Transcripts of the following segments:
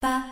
大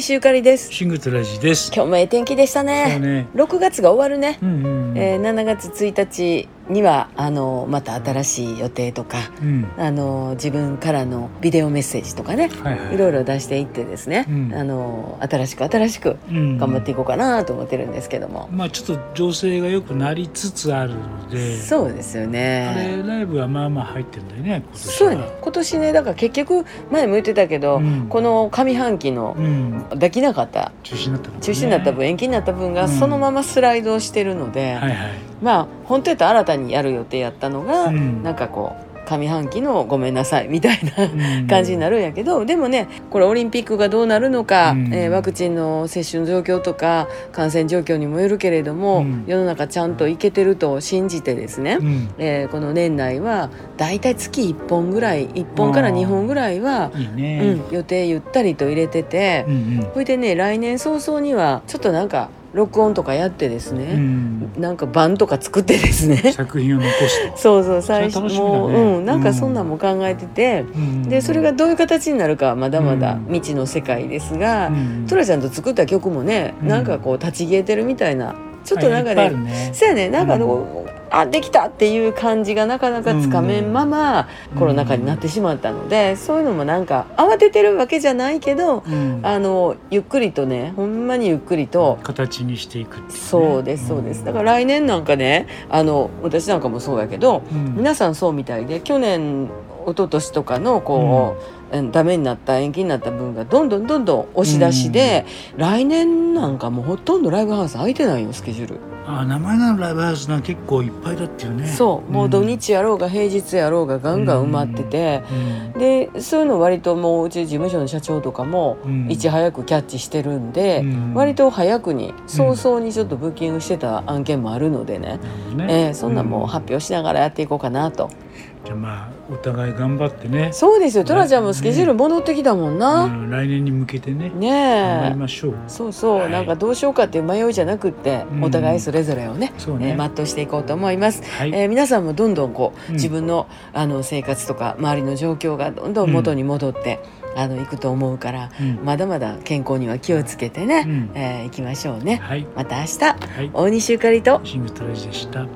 西ゆかりですシングトラジです。今日もええ天気でしたねね。6月が終わるね、うんうんうん。えー7月1日にはあのまた新しい予定とかうん。あの自分からのビデオメッセージとかねはいはい。いろいろ出していってですね、うんあの新しく新しくうん頑張っていこうかなと思ってるんですけども、まあちょっと情勢が良くなりつつあるので。そうですよあねれライブはまあまあ入ってるんだよね。今年はそうやね今年ねだから結局前も言ってたけど、うんこの上半期のうん。できなかった。中止になったからね。中止になった分延期になった分がうん。そのままスライドしてるので、はいはい。まあ本当やったら新たにやる予定やったのが、うん。なんかこう上半期のごめんなさいみたいなうん感じになるんやけど、でもねこれオリンピックがどうなるのか、うんえーワクチンの接種の状況とか感染状況にもよるけれども、うん世の中ちゃんといけてると信じてですね、うん。えーこの年内はだいたい月1本ぐらい1本から2本ぐらいは、いいうね。ん、予定ゆったりと入れてて、うんうん。それでね来年早々にはちょっとなんか録音とかやってですね、うん。なんか版とか作ってですね。作品を残すと。そうそう最初ね。もう、うん、なんかそんなんも考えてて、うん。でそれがどういう形になるかはまだまだうん。未知の世界ですが、うん。トラちゃんと作った曲もね、うん。なんかこう立ち消えてるみたいなちょっとなんかねるね。そうやねなんかあの、うあできたっていう感じがなかなかつかめんまま、うん。コロナ禍になってしまったので、そういうのもなんか慌ててるわけじゃないけど、うん。あのゆっくりとねほんまにゆっくりと。形にしていくっていね。そうですそうです。だから来年なんかねあの私なんかもそうやけど、うん。皆さんそうみたいで去年一昨年とかのこう、うん、ダメになった延期になった分がどんどんどんどん押し出しで、来年なんかもうほとんどライブハウス空いてないよスケジュール、あ名前のライブハウスが結構いっぱいだっていうね。そう。もう土日やろうが平日やろうがガンガン埋まってて、うんでそういうの割ともううち事務所の社長とかもうん。いち早くキャッチしてるんで、うん。割と早くに早々にちょっとブッキングしてた案件もあるのでね、えーそんなんもう発表しながらやっていこうかなと、じゃあまあお互い頑張ってね。そうですよ。トラちゃんもスケジュール戻ってきたもんな、うん。来年に向けてね。ね頑張えりましょう。そうそう、はい。なんかどうしようかっていう迷いじゃなくって、うん。お互いそれぞれをねそうね。えー全うしていこうと思います、はい。えー皆さんもどんどんこう、うん。自分のあの生活とか周りの状況がどんどん元に戻って、あのいくと思うから、うん。まだまだ健康には気をつけてね、うん。えーいきましょうね、はい。また明日はい。大西ゆかりと。シングトラジでした